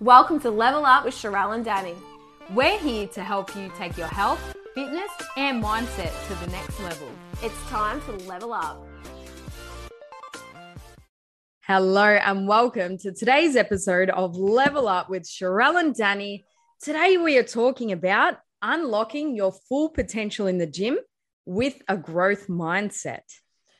Welcome to Level Up with Sharelle and Dani. We're here to help you take your health, fitness, and mindset to the next level. It's time to level up. Hello, and welcome to today's episode of Level Up with Sharelle and Dani. Today, we are talking about unlocking your full potential in the gym with a growth mindset.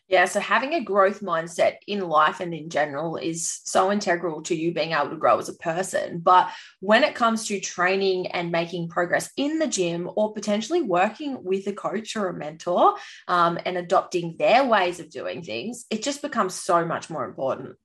Yeah, so having a growth mindset in life and in general is so integral to you being able to grow as a person. But when it comes to training and making progress in the gym or potentially working with a coach or a mentor um, and adopting their ways of doing things, it just becomes so much more important.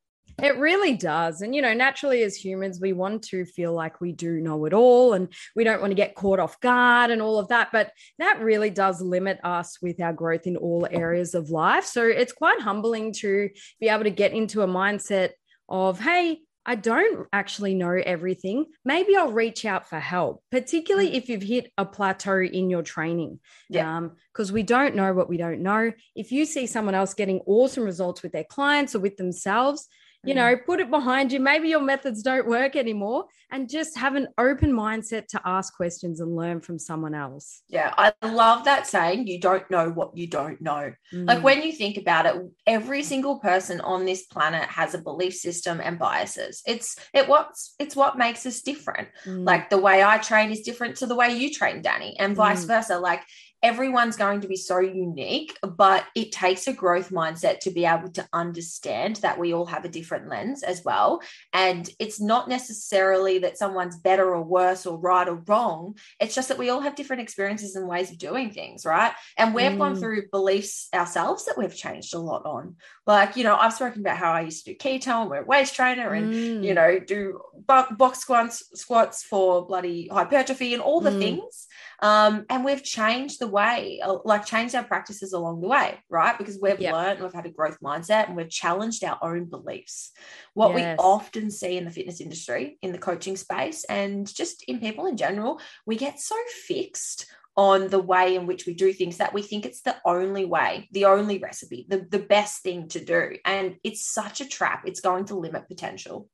It really does. And, you know, naturally as humans, we want to feel like we do know it all and we don't want to get caught off guard and all of that. But that really does limit us with our growth in all areas of life. So it's quite humbling to be able to get into a mindset of, hey, I don't actually know everything. Maybe I'll reach out for help, particularly mm. if you've hit a plateau in your training. Yeah. Because um, we don't know what we don't know. If you see someone else getting awesome results with their clients or with themselves, you know, put it behind you. Maybe your methods don't work anymore and just have an open mindset to ask questions and learn from someone else. Yeah, I love that saying, you don't know what you don't know. Mm. Like when you think about it, every single person on this planet has a belief system and biases. It's it what's it's what makes us different. Mm. Like the way I train is different to the way you train, Dani, and vice mm. versa. Like everyone's going to be so unique, but it takes a growth mindset to be able to understand that we all have a different lens as well. And it's not necessarily that someone's better or worse or right or wrong. It's just that we all have different experiences and ways of doing things, right? And we've mm. gone through beliefs ourselves that we've changed a lot on. Like, you know, I've spoken about how I used to do keto and wear a waist trainer and, mm. you know, do box squats, squats for bloody hypertrophy and all the mm. things. Um, and we've changed the way, uh, like changed our practices along the way, right? Because we've yep. learned, we've had a growth mindset, and we've challenged our own beliefs. What yes. we often see in the fitness industry, in the coaching space, and just in people in general, we get so fixed on the way in which we do things that we think it's the only way, the only recipe, the, the best thing to do. And it's such a trap. It's going to limit potential.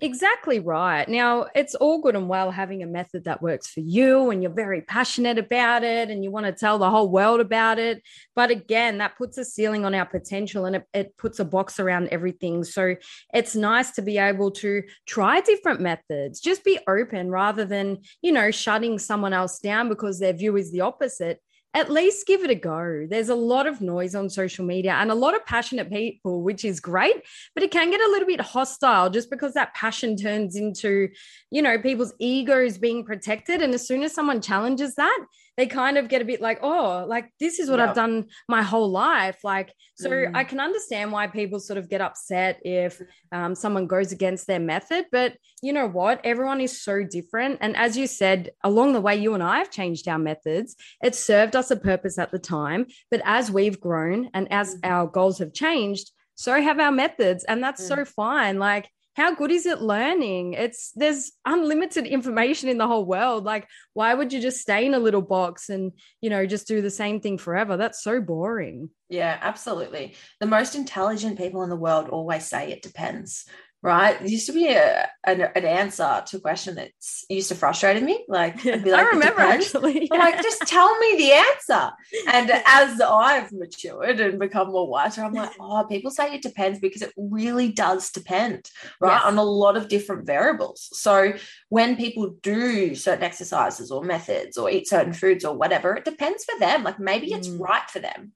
Exactly right. Now, it's all good and well having a method that works for you and you're very passionate about it and you want to tell the whole world about it. But again, that puts a ceiling on our potential and it, it puts a box around everything. So it's nice to be able to try different methods, just be open rather than, you know, shutting someone else down because their view is the opposite at least give it a go. There's a lot of noise on social media and a lot of passionate people, which is great, but it can get a little bit hostile just because that passion turns into, you know, people's egos being protected. And as soon as someone challenges that, they kind of get a bit like, oh, like this is what yep. I've done my whole life. Like, so mm. I can understand why people sort of get upset if um, someone goes against their method. But you know what? Everyone is so different. And as you said, along the way, you and I have changed our methods. It served us a purpose at the time. But as we've grown and as mm. our goals have changed, so have our methods. And that's mm. so fine. Like, how good is it learning? It's there's unlimited information in the whole world. Like why would you just stay in a little box and you know just do the same thing forever? That's so boring. Yeah absolutely. The most intelligent people in the world always say it depends right? There used to be a, an, an answer to a question that used to frustrate me. Like, like, I remember actually. Yeah. like, just tell me the answer. And as I've matured and become more wiser, I'm like, oh, people say it depends because it really does depend, right? Yes. On a lot of different variables. So when people do certain exercises or methods or eat certain foods or whatever, it depends for them. Like maybe mm. it's right for them.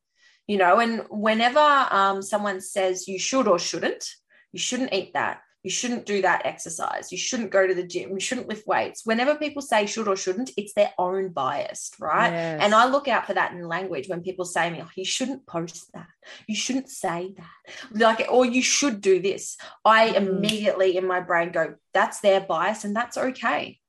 You know, and whenever um, someone says you should or shouldn't, you shouldn't eat that. You shouldn't do that exercise. You shouldn't go to the gym. You shouldn't lift weights. Whenever people say should or shouldn't, it's their own bias, right? Yes. And I look out for that in language when people say me, oh, you shouldn't post that. You shouldn't say that. Like, or you should do this. I mm. immediately in my brain go, that's their bias and that's okay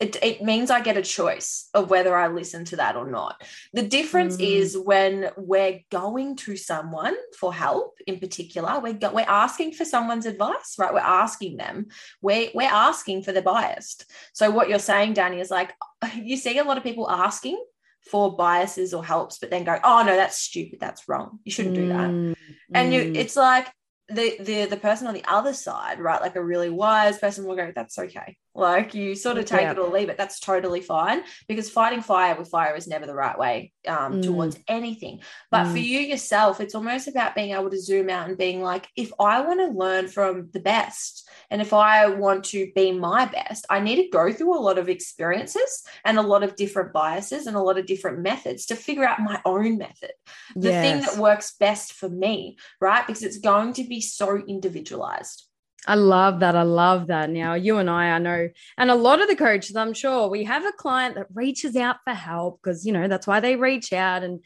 it, it means I get a choice of whether I listen to that or not. The difference mm. is when we're going to someone for help in particular, we're, go, we're asking for someone's advice, right? We're asking them, we're, we're asking for the biased. So, what you're saying, Dani, is like you see a lot of people asking for biases or helps, but then go, oh, no, that's stupid. That's wrong. You shouldn't mm. do that. And you, mm. it's like, the the the person on the other side, right, like a really wise person will go, that's okay. Like you sort of take yeah. it or leave it. That's totally fine because fighting fire with fire is never the right way um, mm. towards anything. But mm. for you yourself, it's almost about being able to zoom out and being like, if I want to learn from the best and if I want to be my best, I need to go through a lot of experiences and a lot of different biases and a lot of different methods to figure out my own method, the yes. thing that works best for me, right? Because it's going to be so individualized. I love that. I love that. Now, you and I, I know, and a lot of the coaches, I'm sure, we have a client that reaches out for help because, you know, that's why they reach out. And,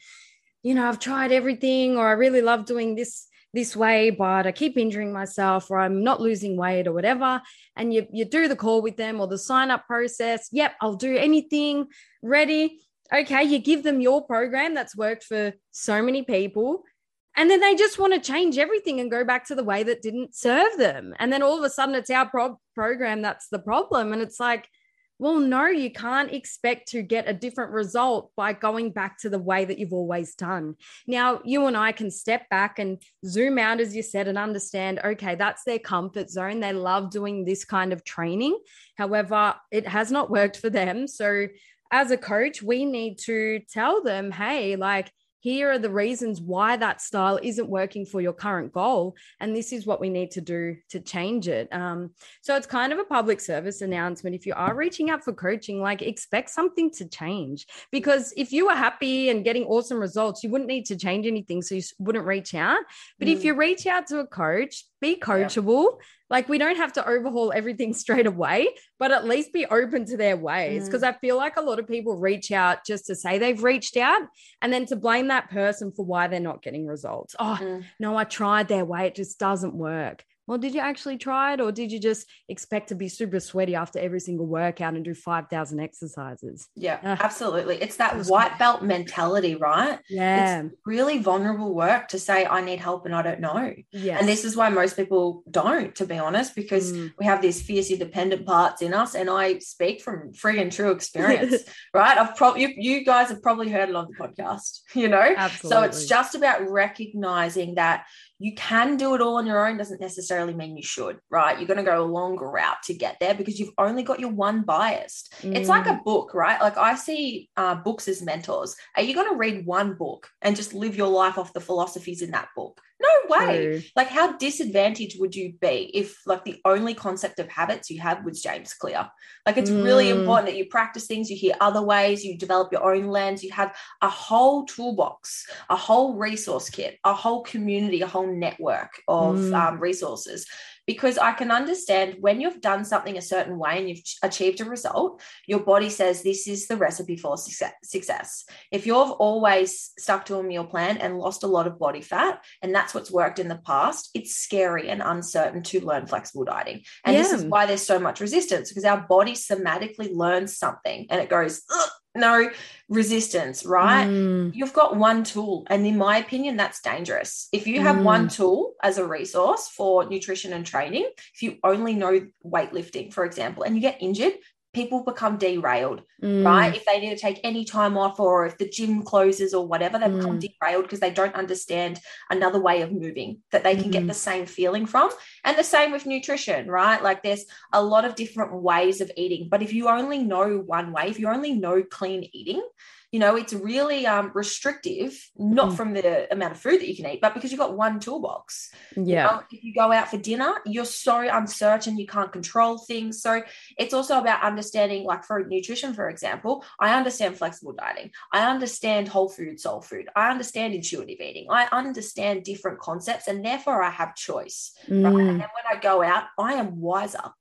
you know, I've tried everything, or I really love doing this this way, but I keep injuring myself, or I'm not losing weight, or whatever. And you you do the call with them or the sign up process. Yep, I'll do anything. Ready? Okay, you give them your program that's worked for so many people and then they just want to change everything and go back to the way that didn't serve them. And then all of a sudden it's our pro- program that's the problem. And it's like, well, no, you can't expect to get a different result by going back to the way that you've always done. Now, you and I can step back and zoom out, as you said, and understand okay, that's their comfort zone. They love doing this kind of training. However, it has not worked for them. So, as a coach, we need to tell them, hey, like, here are the reasons why that style isn't working for your current goal and this is what we need to do to change it. Um, so it's kind of a public service announcement. If you are reaching out for coaching like expect something to change because if you were happy and getting awesome results you wouldn't need to change anything so you wouldn't reach out. But mm. if you reach out to a coach be coachable like we don't have to overhaul everything straight away, but at least be open to their ways. Because mm. I feel like a lot of people reach out just to say they've reached out and then to blame that person for why they're not getting results. Oh, mm. no, I tried their way, it just doesn't work well, did you actually try it or did you just expect to be super sweaty after every single workout and do 5,000 exercises? Yeah, uh, absolutely. It's that white belt mentality, right? Yeah. It's really vulnerable work to say, I need help and I don't know. Yeah. And this is why most people don't, to be honest, because mm. we have these fiercely dependent parts in us. And I speak from free and true experience, right? I've probably, you, you guys have probably heard it on the podcast, you know? Absolutely. So it's just about recognizing that you can do it all on your own doesn't necessarily mean you should, right? You're going to go a longer route to get there because you've only got your one biased. Mm. It's like a mm. book, right? Like I see uh, books as mentors. Are you going to read one book and just live your life off the philosophies in that book? No way. True. Like, how disadvantaged would you be if, like, the only concept of habits you had was James Clear? Like, it's mm. really important that you practice things, you hear other ways, you develop your own lens, you have a whole toolbox, a whole resource kit, a whole community, a whole network of mm. um, resources because I can understand when you've done something a certain way and you've achieved a result, your body says this is the recipe for success. If you've always stuck to a meal plan and lost a lot of body fat, and that's what's worked in the past, it's scary and uncertain to learn flexible dieting. And yeah. this is why there's so much resistance because our body somatically learns something and it goes, no resistance, right? Mm. You've got one tool. And in my opinion, that's dangerous. If you have mm. one tool as a resource for nutrition and training, if you only know weightlifting, for example, and you get injured, people become derailed, mm. right? If they need to take any time off or if the gym closes or whatever, they become mm. derailed because they don't understand another way of moving that they can mm. get the same feeling from. And the same with nutrition, right? Like there's a lot of different ways of eating. But if you only know one way, if you only know clean eating, you know it's really um, restrictive not mm. from the amount of food that you can eat but because you've got one toolbox. Yeah. you know, if you go out for dinner you're so uncertain you can't control things. So it's also about understanding like for nutrition for example i understand flexible dieting. I understand whole food soul food. I understand intuitive eating. I understand different concepts and therefore i have choice mm. right and when i go out i am wiser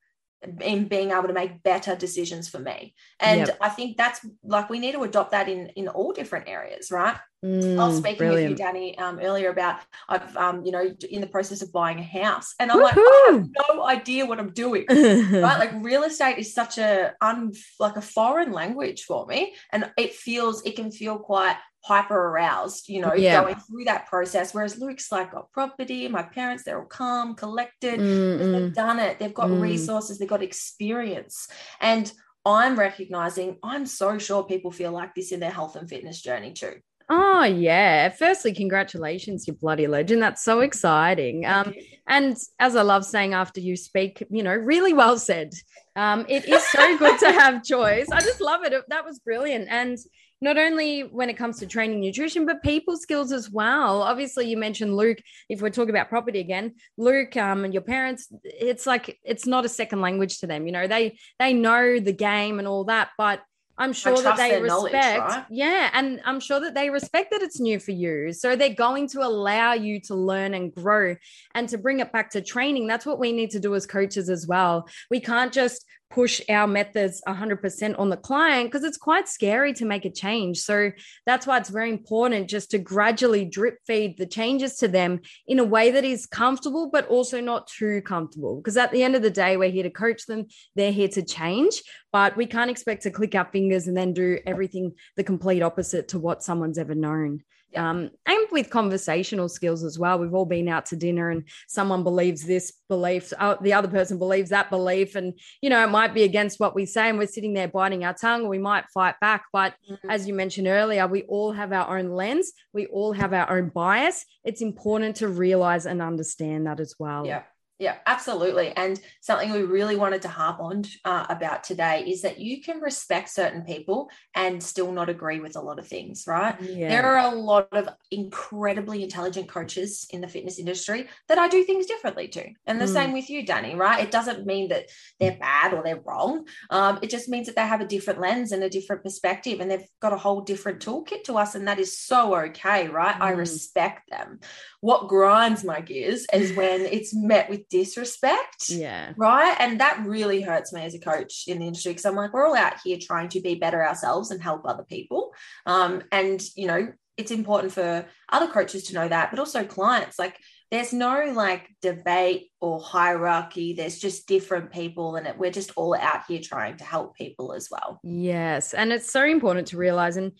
in being able to make better decisions for me and yep. i think that's like we need to adopt that in in all different areas right mm, i was speaking brilliant. with you danny um, earlier about i've um, you know in the process of buying a house and i'm Woo-hoo! like i have no idea what i'm doing right like real estate is such a un like a foreign language for me and it feels it can feel quite hyper aroused, you know, yeah. going through that process. Whereas Luke's like got property, my parents, they're all calm, collected, mm they've done it, they've got mm. resources, they've got experience. And I'm recognizing I'm so sure people feel like this in their health and fitness journey too. Oh yeah. Firstly, congratulations, you bloody legend. That's so exciting. Um, and as I love saying after you speak, you know, really well said. Um, it is so good to have choice. I just love it. That was brilliant. And not only when it comes to training nutrition, but people skills as well. Obviously, you mentioned Luke. If we're talking about property again, Luke um, and your parents, it's like it's not a second language to them. You know, they they know the game and all that, but I'm sure that they respect, right? yeah, and I'm sure that they respect that it's new for you. So they're going to allow you to learn and grow. And to bring it back to training, that's what we need to do as coaches as well. We can't just push our methods 100% on the client because it's quite scary to make a change. So that's why it's very important just to gradually drip feed the changes to them in a way that is comfortable, but also not too comfortable. Because at the end of the day, we're here to coach them, they're here to change, but we can't expect to click our fingers and then do everything the complete opposite to what someone's ever known. Um, and with conversational skills as well. We've all been out to dinner and someone believes this belief, uh, the other person believes that belief. And, you know, it might be against what we say and we're sitting there biting our tongue. We might fight back. But mm-hmm. as you mentioned earlier, we all have our own lens, we all have our own bias. It's important to realize and understand that as well. Yeah. Yeah, absolutely. And something we really wanted to harp on uh, about today is that you can respect certain people and still not agree with a lot of things, right? Yeah. There are a lot of incredibly intelligent coaches in the fitness industry that I do things differently to. And the mm. same with you, Dani, right? It doesn't mean that they're bad or they're wrong. Um, it just means that they have a different lens and a different perspective and they've got a whole different toolkit to us. And that is so okay, right? Mm. I respect them. What grinds my gears is when it's met with disrespect. Yeah. Right. And that really hurts me as a coach in the industry because I'm like, we're all out here trying to be better ourselves and help other people. Um, and, you know, it's important for other coaches to know that, but also clients. Like, there's no like debate or hierarchy. There's just different people, and we're just all out here trying to help people as well. Yes. And it's so important to realize. And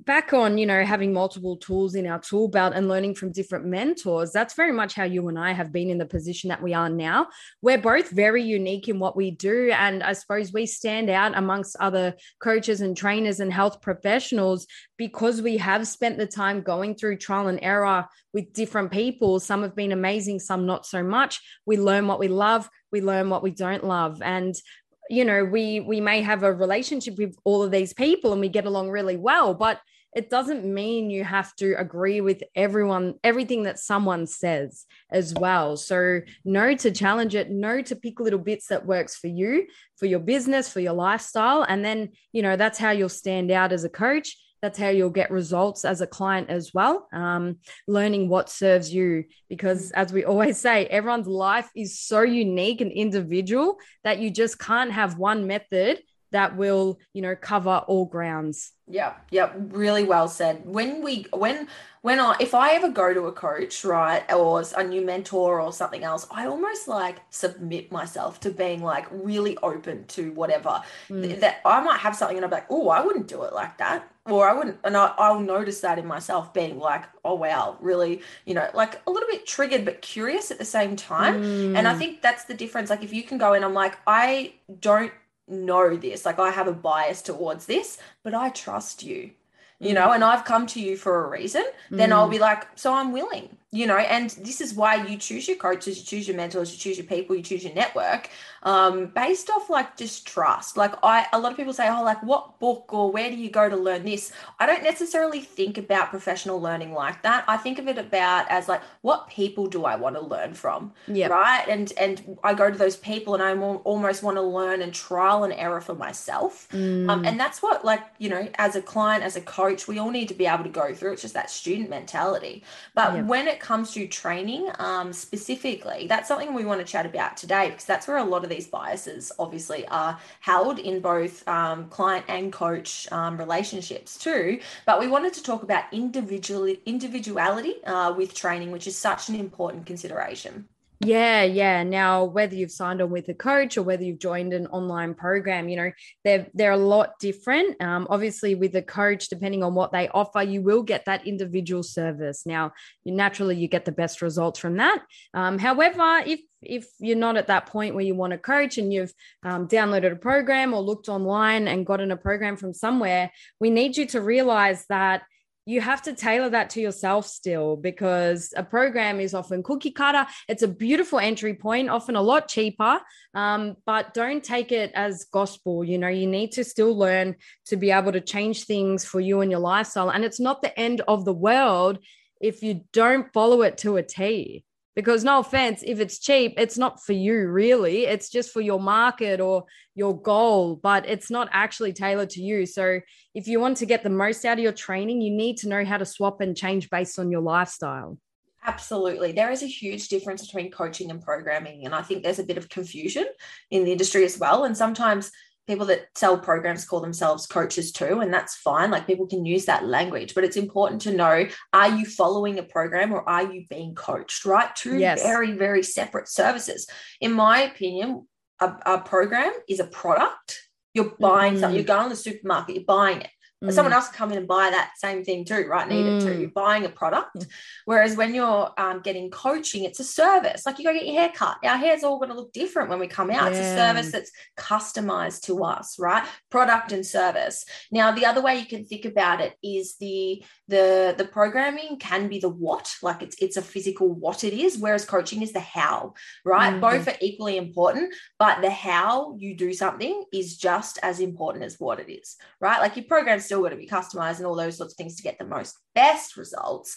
back on you know having multiple tools in our tool belt and learning from different mentors that's very much how you and i have been in the position that we are now. We're both very unique in what we do and i suppose we stand out amongst other coaches and trainers and health professionals because we have spent the time going through trial and error with different people. Some have been amazing some not so much. We learn what we love we learn what we don't love. And you know we we may have a relationship with all of these people and we get along really well but it doesn't mean you have to agree with everyone everything that someone says as well. So know to challenge it know to pick little bits that works for you for your business for your lifestyle. And then you know that's how you'll stand out as a coach that's how you'll get results as a client as well. Um, learning what serves you because as we always say everyone's life is so unique and individual that you just can't have one method that will you know cover all grounds. Yeah yeah really well said. When we when when i if i ever go to a coach right or a new mentor or something else i almost like submit myself to being like really open to whatever. Mm. that i might have something and i'm like oh i wouldn't do it like that or I wouldn't, and I, I'll notice that in myself being like, oh wow, really, you know, like a little bit triggered but curious at the same time. Mm. And I think that's the difference. Like if you can go in, I'm like, I don't know this like i have a bias towards this but i trust you you know and i've come to you for a reason then i'll mm. be like so i'm willing you know and this is why you choose your coaches you choose your mentors you choose your people you choose your network um, based off like just trust. Like i a lot of people say oh like what book or where do you go to learn this? I don't necessarily think about professional learning like that. I think of it about as like what people do i want to learn from yeah. right? And and i go to those people and i almost want to learn and trial and error for myself. Um, mm. um, and that's what like you know as a client as a coach we all need to be able to go through. It's just that student mentality. But yep. when it comes to training um, specifically, that's something we want to chat about today because that's where a lot of these biases obviously are held in both um, client and coach um, relationships too. But we wanted to talk about individual individuality uh, with training, which is such an important consideration. Yeah, yeah. Now, whether you've signed on with a coach or whether you've joined an online program, you know, they're they're a lot different. Um, obviously, with a coach, depending on what they offer, you will get that individual service. Now, you, naturally, you get the best results from that. Um, however, if if you're not at that point where you want a coach and you've um, downloaded a program or looked online and gotten a program from somewhere, we need you to realize that you have to tailor that to yourself still because a program is often cookie cutter. It's a beautiful entry point, often a lot cheaper, um, but don't take it as gospel. You know, you need to still learn to be able to change things for you and your lifestyle. And it's not the end of the world if you don't follow it to a T because no offense if it's cheap it's not for you really it's just for your market or your goal but it's not actually tailored to you so if you want to get the most out of your training you need to know how to swap and change based on your lifestyle Absolutely. There is a huge difference between coaching and programming. And I think there's a bit of confusion in the industry as well. And sometimes people that sell programs call themselves coaches too and that's fine. Like people can use that language but it's important to know are you following a program or are you being coached right? Two yes. very very separate services. In my opinion a, a program is a product. You're buying mm. something you're going to the supermarket you're buying it Mm. Someone else can come in and buy that same thing too, right? Need mm. it too. You're buying a product. Whereas when you're um, getting coaching, it's a service. Like you go get your hair cut. Our hair's all going to look different when we come out. Yeah. It's a service that's customized to us, right? Product and service. Now, the other way you can think about it is the the the programming can be the what, like it's it's a physical what it is, whereas coaching is the how, right? Mm. Both are equally important, but the how you do something is just as important as what it is, right? Like your program's still got to be customized and all those sorts of things to get the most best results.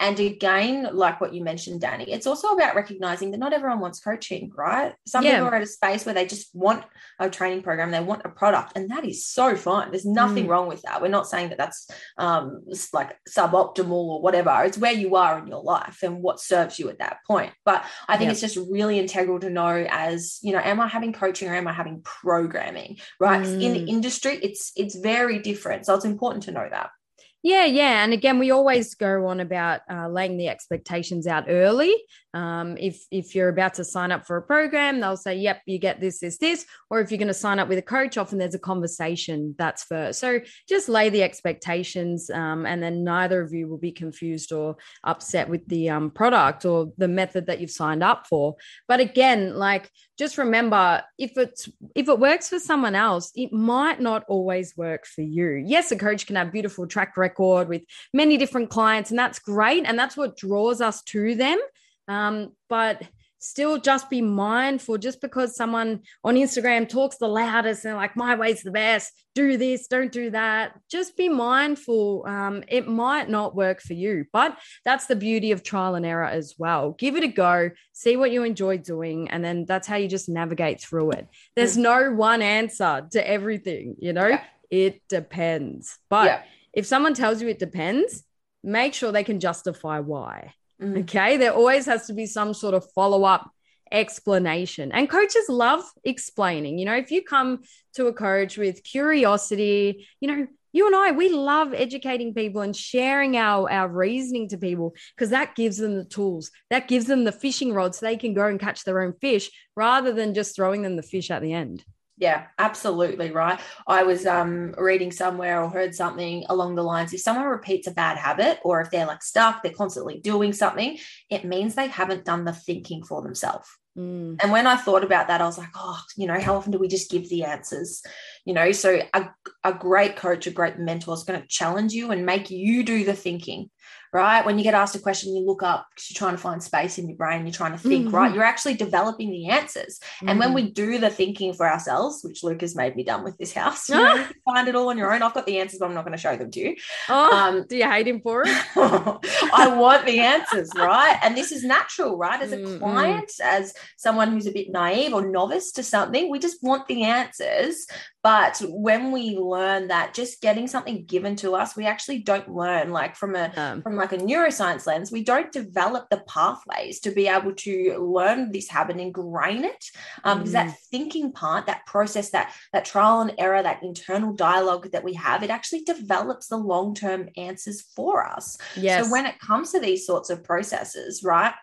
And again, like what you mentioned, Dani, it's also about recognizing that not everyone wants coaching, right? Some yeah. people are at a space where they just want a training program, they want a product, and that is so fine. There's nothing mm. wrong with that. We're not saying that that's um, like suboptimal or whatever. It's where you are in your life and what serves you at that point. But I think yeah. it's just really integral to know as, you know, am I having coaching or am I having programming, right? Mm. In the industry, it's it's very different. So it's important to know that. Yeah, yeah. And again, we always go on about uh, laying the expectations out early. Um, if if you're about to sign up for a program, they'll say, "Yep, you get this, this, this." Or if you're going to sign up with a coach, often there's a conversation that's first. So just lay the expectations, um, and then neither of you will be confused or upset with the um, product or the method that you've signed up for. But again, like just remember, if it's if it works for someone else, it might not always work for you. Yes, a coach can have beautiful track record with many different clients, and that's great, and that's what draws us to them um, but still just be mindful just because someone on Instagram talks the loudest and like my way's the best, do this, don't do that. Just be mindful. Um, it might not work for you, but that's the beauty of trial and error as well. Give it a go, see what you enjoy doing, and then that's how you just navigate through it. There's no one answer to everything, you know, yeah. it depends. But yeah. if someone tells you it depends, make sure they can justify why. Mm. Okay. There always has to be some sort of follow up explanation. And coaches love explaining. You know, if you come to a coach with curiosity, you know, you and I, we love educating people and sharing our, our reasoning to people because that gives them the tools, that gives them the fishing rod so they can go and catch their own fish rather than just throwing them the fish at the end. Yeah, absolutely right. I was um, reading somewhere or heard something along the lines if someone repeats a bad habit or if they're like stuck, they're constantly doing something, it means they haven't done the thinking for themselves. Mm. And when I thought about that, I was like, oh, you know, how often do we just give the answers? You know, so a, a great coach, a great mentor is going to challenge you and make you do the thinking right? When you get asked a question, you look up because you're trying to find space in your brain, you're trying to think, mm-hmm. right? You're actually developing the answers. Mm-hmm. And when we mm-hmm. do the thinking for ourselves, which Luke has made me done with this house, you, know, find it all on your own. I've got the answers, but I'm not going to show them to you. Oh, um, do you hate him for it? I want the answers, right? And this is natural, right? As a mm-hmm. client, as someone who's a bit naive or novice to something, we just want the answers. But when we learn that just getting something given to us, we actually don't learn like from a um, from like a neuroscience lens, we don't develop the pathways to be able to learn this habit, and ingrain it. Um, mm. Because that thinking part, that process, that that trial and error, that internal dialogue that we have, it actually develops the long term answers for us. Yes. So when it comes to these sorts of processes, right?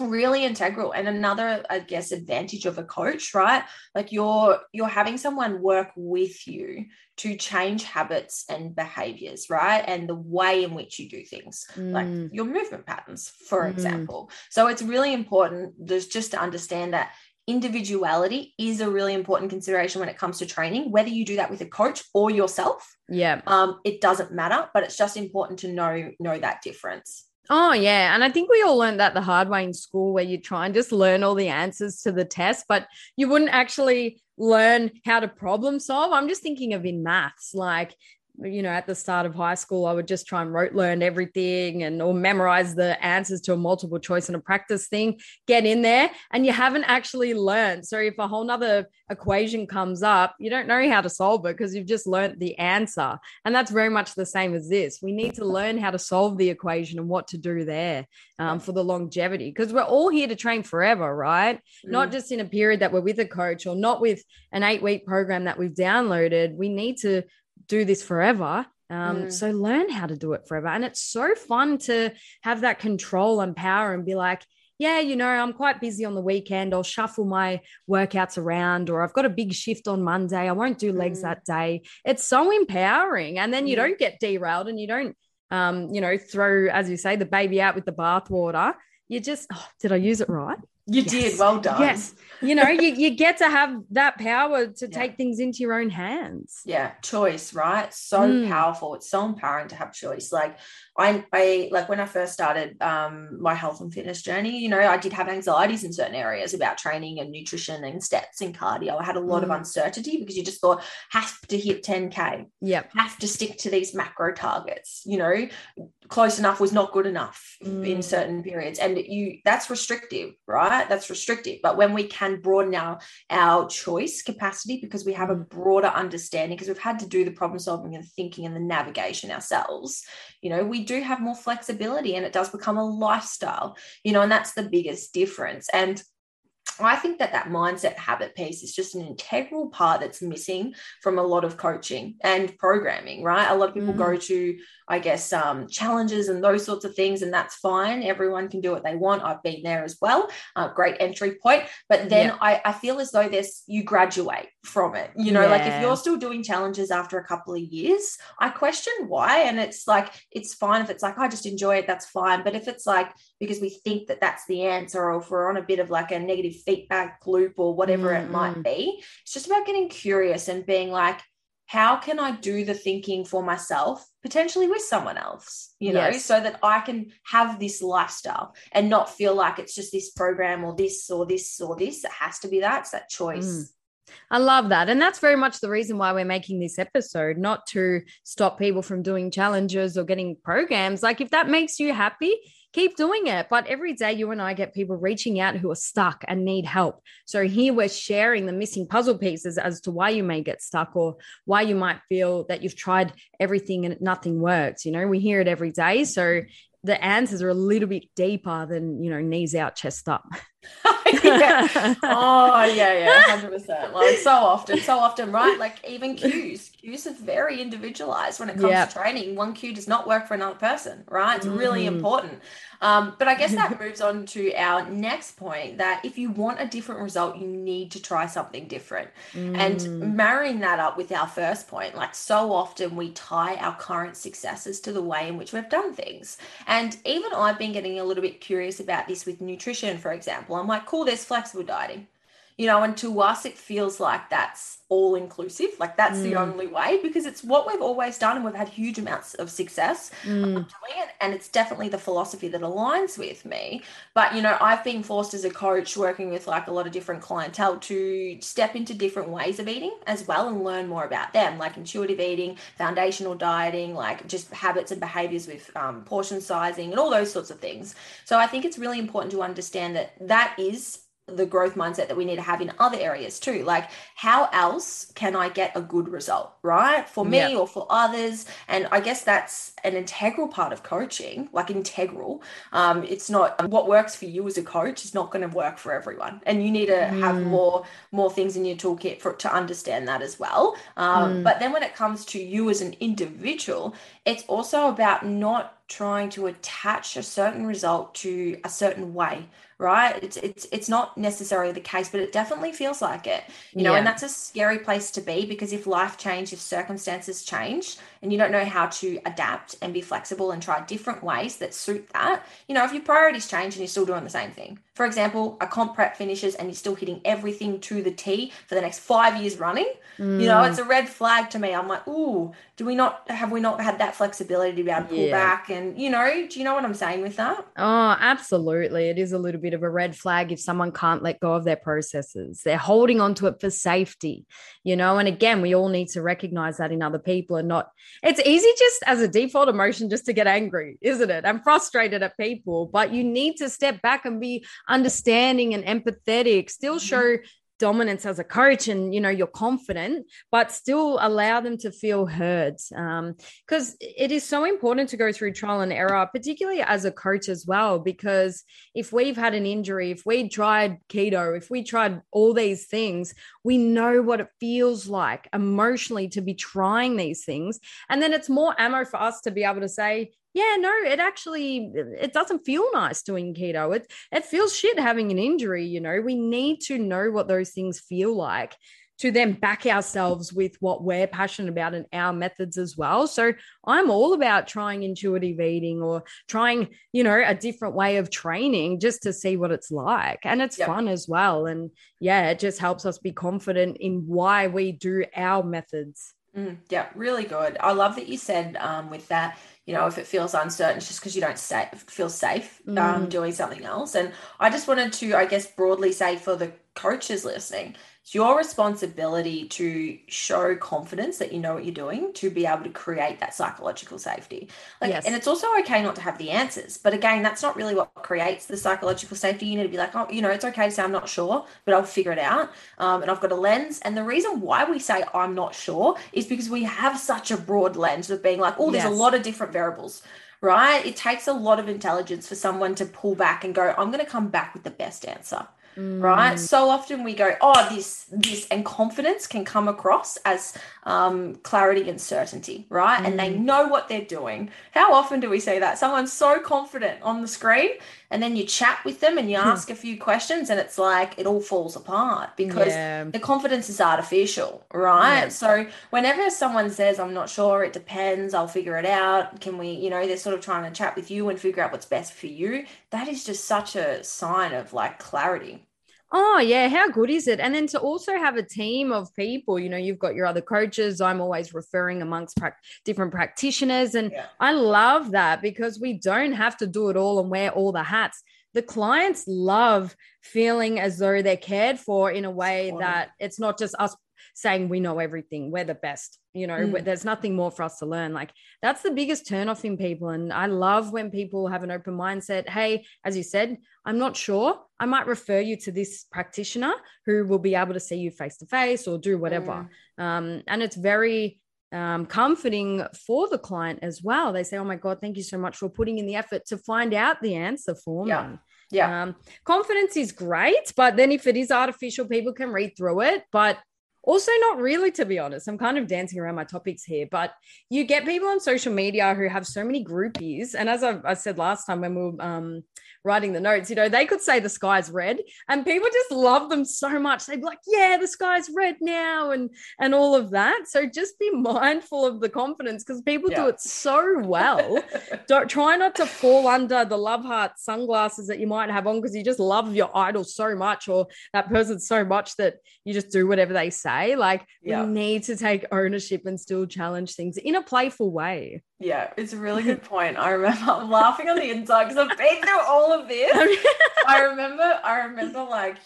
Really integral and another i guess advantage of a coach right like you're you're having someone work with you to change habits and behaviors right and the way in which you do things mm. like your movement patterns for mm. example so it's really important there's just to understand that individuality is a really important consideration when it comes to training, whether you do that with a coach or yourself. Yeah. Um, it doesn't matter, but it's just important to know know that difference. Oh, yeah. And I think we all learned that the hard way in school where you try and just learn all the answers to the test, but you wouldn't actually learn how to problem solve. I'm just thinking of in maths, like you know, at the start of high school, I would just try and rote learn everything and or memorize the answers to a multiple choice and a practice thing, get in there, and you haven't actually learned. So if a whole nother equation comes up, you don't know how to solve it because you've just learned the answer. And that's very much the same as this. We need to learn how to solve the equation and what to do there um, for the longevity because we're all here to train forever, right? Mm. Not just in a period that we're with a coach or not with an eight week program that we've downloaded. We need to do this forever. Um, mm. So learn how to do it forever. And it's so fun to have that control and power and be like, yeah, you know, I'm quite busy on the weekend. I'll shuffle my workouts around, or I've got a big shift on Monday. I won't do legs mm. that day. It's so empowering. And then you don't get derailed and you don't, um, you know, throw, as you say, the baby out with the bathwater. You just, oh, did I use it right? You yes. did. Well done. Yes. You know, you, you get to have that power to yeah. take things into your own hands. Yeah. Choice, right? So mm. powerful. It's so empowering to have choice. Like I, I like when I first started um, my health and fitness journey, you know, I did have anxieties in certain areas about training and nutrition and steps and cardio. I had a lot mm. of uncertainty because you just thought, have to hit 10K. Yep. Have to stick to these macro targets, you know, close enough was not good enough mm. in certain periods. And you that's restrictive, right? right? That's restrictive. But when we can broaden our, our choice capacity because we have a broader understanding, because we've had to do the problem solving and thinking and the navigation ourselves, you know, we do have more flexibility and it does become a lifestyle, you know, and that's the biggest difference. And I think that that mindset habit piece is just an integral part that's missing from a lot of coaching and programming, right? A lot of people mm. go to I guess, um, challenges and those sorts of things. And that's fine. Everyone can do what they want. I've been there as well. Uh, great entry point. But then yeah. I, I feel as though there's you graduate from it. You know, yeah. like if you're still doing challenges after a couple of years, I question why. And it's like, it's fine if it's like, I just enjoy it, that's fine. But if it's like, because we think that that's the answer, or if we're on a bit of like a negative feedback loop or whatever mm-hmm. it might mm-hmm. be, it's just about getting curious and being like, how can I do the thinking for myself, potentially with someone else, you know, yes. so that I can have this lifestyle and not feel like it's just this program or this or this or this. It has to be that. It's that choice. Mm. I love that. And that's very much the reason why we're making this episode, not to stop people from doing challenges or getting programs. Like, if that makes you happy, keep doing it. But every day, you and I get people reaching out who are stuck and need help. So here we're sharing the missing puzzle pieces as to why you may get stuck or why you might feel that you've tried everything and nothing works. You know, we hear it every day. So the answers are a little bit deeper than, you know, knees out, chest up. yeah. Oh yeah, yeah, hundred percent. Like so often, so often, right? Like even cues, cues are very individualized when it comes yep. to training. One cue does not work for another person, right? It's mm-hmm. really important. Um, but I guess that moves on to our next point that if you want a different result, you need to try something different. Mm. And marrying that up with our first point, like so often we tie our current successes to the way in which we've done things. And even I've been getting a little bit curious about this with nutrition, for example. I'm like, cool, there's flexible dieting. You know, and to us, it feels like that's all inclusive. Like that's mm. the only way because it's what we've always done and we've had huge amounts of success mm. doing it. And it's definitely the philosophy that aligns with me. But, you know, I've been forced as a coach working with like a lot of different clientele to step into different ways of eating as well and learn more about them, like intuitive eating, foundational dieting, like just habits and behaviors with um, portion sizing and all those sorts of things. So I think it's really important to understand that that is the growth mindset that we need to have in other areas too. Like, how else can I get a good result, right? For me or for others. And I guess that's an integral part of coaching, like integral. Um, it's not what works for you as a coach is not going to work for everyone. And you need to mm. have more more things in your toolkit for to understand that as well. Um, mm. But then when it comes to you as an individual, it's also about not trying to attach a certain result to a certain way right it's it's it's not necessarily the case but it definitely feels like it you know yeah. and that's a scary place to be because if life change if circumstances change and you don't know how to adapt and be flexible and try different ways that suit that you know if your priorities change and you're still doing the same thing for example a comp prep finishes and you're still hitting everything to the t for the next five years running mm. you know it's a red flag to me i'm like ooh do we not have we not had that flexibility to be able to pull yeah. back and you know do you know what i'm saying with that? Oh absolutely. It is a little bit of a red flag if someone can't let go of their processes. They're holding on to it for safety you know? And again we all need to recognize that in other people and not it's easy just as a default emotion just to get angry isn't it? I'm frustrated at people but you need to step back and be understanding and empathetic. Still mm-hmm. show dominance as a coach and you know you're confident but still allow them to feel heard because um, it is so important to go through trial and error particularly as a coach as well because if we've had an injury if we tried keto if we tried all these things we know what it feels like emotionally to be trying these things. And then it's more ammo for us to be able to say yeah no it actually it doesn't feel nice doing keto it it feels shit having an injury you know we need to know what those things feel like to then back ourselves with what we're passionate about and our methods as well. So I'm all about trying intuitive eating or trying, you know, a different way of training just to see what it's like. And it's yep. fun as well. And yeah, it just helps us be confident in why we do our methods. Mm, yeah, really good. I love that you said um, with that you know, if it feels uncertain, it's just because you don't stay, feel safe um, mm. doing something else. And I just wanted to, I guess, broadly say for the coaches listening, it's your responsibility to show confidence that you know what you're doing to be able to create that psychological safety. Like, yes. and it's also okay not to have the answers, but again, that's not really what creates the psychological safety. You need to be like, oh, you know, it's okay to say I'm not sure, but I'll figure it out. Um, and I've got a lens. And the reason why we say I'm not sure is because we have such a broad lens of being like, oh, there's yes. a lot of different variables right? It takes a lot of intelligence for someone to pull back and go, I'm going to come back with the best answer mm. right so often we go oh this this and confidence can come across as um, clarity and certainty right mm. and they mm. know what they're doing how often do we say that someone's so confident on the screen and then you chat with them and you hmm. ask a few questions and it's like it all falls apart because yeah. the confidence is artificial right yeah. so whenever someone says i'm not sure it depends i'll figure it out can we you know they're sort of trying to chat with you and figure out what's best for you that is just such a sign of like clarity Oh, yeah. How good is it? And then to also have a team of people, you know, you've got your other coaches. I'm always referring amongst pra- different practitioners. And yeah. I love that because we don't have to do it all and wear all the hats. The clients love feeling as though they're cared for in a way that it's not just us saying we know everything, we're the best. You know, mm. there's nothing more for us to learn. Like that's the biggest turnoff in people. And I love when people have an open mindset. Hey, as you said, I'm not sure. I might refer you to this practitioner who will be able to see you face to face or do whatever. Mm. Um, and it's very um, comforting for the client as well. They say, "Oh my God, thank you so much for putting in the effort to find out the answer for yeah. me." Yeah. Um, confidence is great, but then if it is artificial, people can read through it. But also, not really, to be honest. I'm kind of dancing around my topics here, but you get people on social media who have so many groupies. And as I, I said last time when we were um, writing the notes, you know, they could say the sky's red and people just love them so much. They'd be like, yeah, the sky's red now and and all of that. So just be mindful of the confidence because people yeah. do it so well. Don't try not to fall under the love heart sunglasses that you might have on because you just love your idol so much or that person so much that you just do whatever they say. Like yeah. we need to take ownership and still challenge things in a playful way. Yeah, it's a really good point. I remember I'm laughing on the inside because I've been through all of this. I remember, I remember like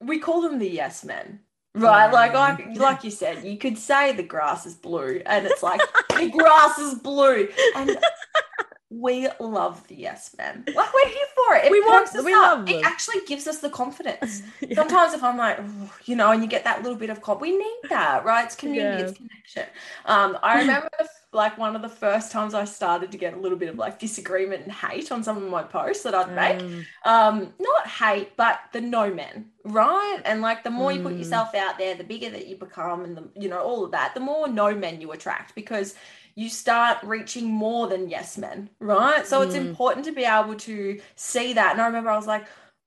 we call them the yes men. Right, yeah. like I, like you said, you could say the grass is blue, and it's like the grass is blue, and we love the yes men. Like we're here for it. It we want, we up. Love it actually gives us the confidence. yeah. Sometimes if I'm like, you know, and you get that little bit of comp, we need that, right? It's community, yeah. it's connection. Um, I remember like one of the first times I started to get a little bit of like disagreement and hate on some of my posts that I'd make. Mm. Um, not hate, but the no men, right? And like the more mm. you put mm. yourself out there, the bigger that you become, and the you know all of that, the more no men you attract because you start reaching more than yes men, right? So mm. it's important to be able to see that. And I remember I was like,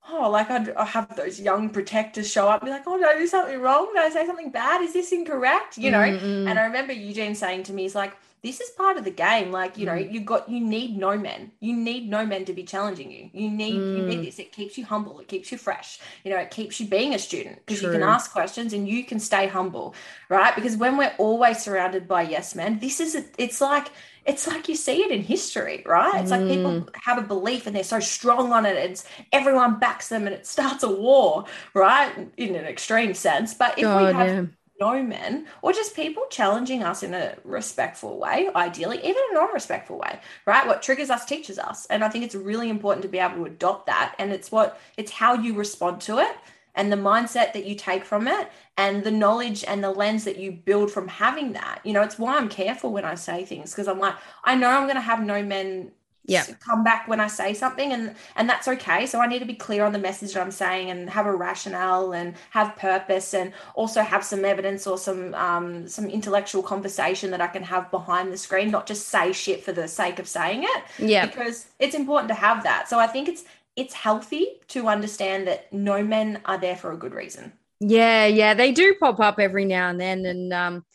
oh, like I'd, i have those young protectors show up and be like, oh, did I do something wrong? Did I say something bad? Is this incorrect? You know? Mm-hmm. And I remember Eugene saying to me, he's like, this is part of the game. Like, you know, mm. you got you need no men. You need no men to be challenging you. You need mm. you need mm. this. It keeps you humble. It keeps you fresh. You know, it keeps you being a student because you can ask questions and you can stay humble, right? Because when we're always surrounded by yes men, this is a, it's like it's like you see it in history, right? It's mm. like people mm. have a belief and they're so strong on it, and everyone backs them, and it starts a war, right? In an extreme sense. But if God, we have yeah no men or just people challenging us in a respectful way, ideally, even a non respectful way, right? What triggers us teaches us. And I think it's really important to be able to adopt that. And it's what, it's how you respond to it and the mindset that you take from it and the knowledge and the lens that you build from having that. You know, it's why I'm careful when I say things because I'm like, I know I'm going to have no men yeah. come back when i say something and and that's okay. So i need to be clear on the message that i'm saying and have a rationale and have purpose and also have some evidence or some um some intellectual conversation that i can have behind the screen not just say shit for the sake of saying it. Yeah. Because it's important to have that. So i think it's it's healthy to understand that no men are there for a good reason. Yeah yeah. They do pop up every now and then. And um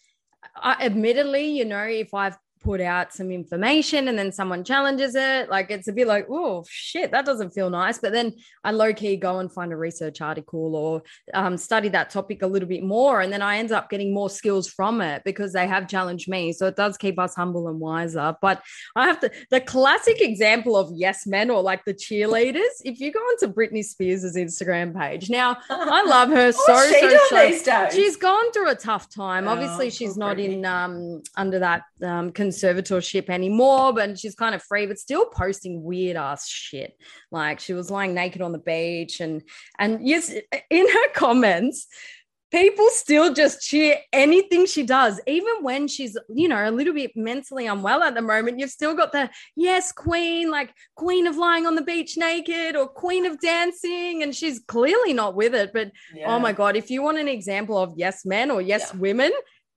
I, admittedly you know if i've put out some information and then someone challenges it. Like it's a bit like, oh shit, that doesn't feel nice. But then I low key go and find a research article or um, study that topic a little bit more. And then I end up getting more skills from it because they have challenged me. So it does keep us humble and wiser. But I have to, the classic example of yes men or like the cheerleaders, if you go onto Britney Spears' Instagram page, now I love her so, so, so. She's gone through a tough time. Oh, Obviously, she's not Britney. in um, under that um, conservatorship anymore, but she's kind of free, but still posting weird ass shit. Like she was lying naked on the beach, and and yes, in her comments, people still just cheer anything she does, even when she's, you know, a little bit mentally unwell at the moment. You've still got the yes, queen, like queen of lying on the beach naked or queen of dancing. And she's clearly not with it. But oh yeah. oh my God, if you want an example of yes men or yes yeah. women,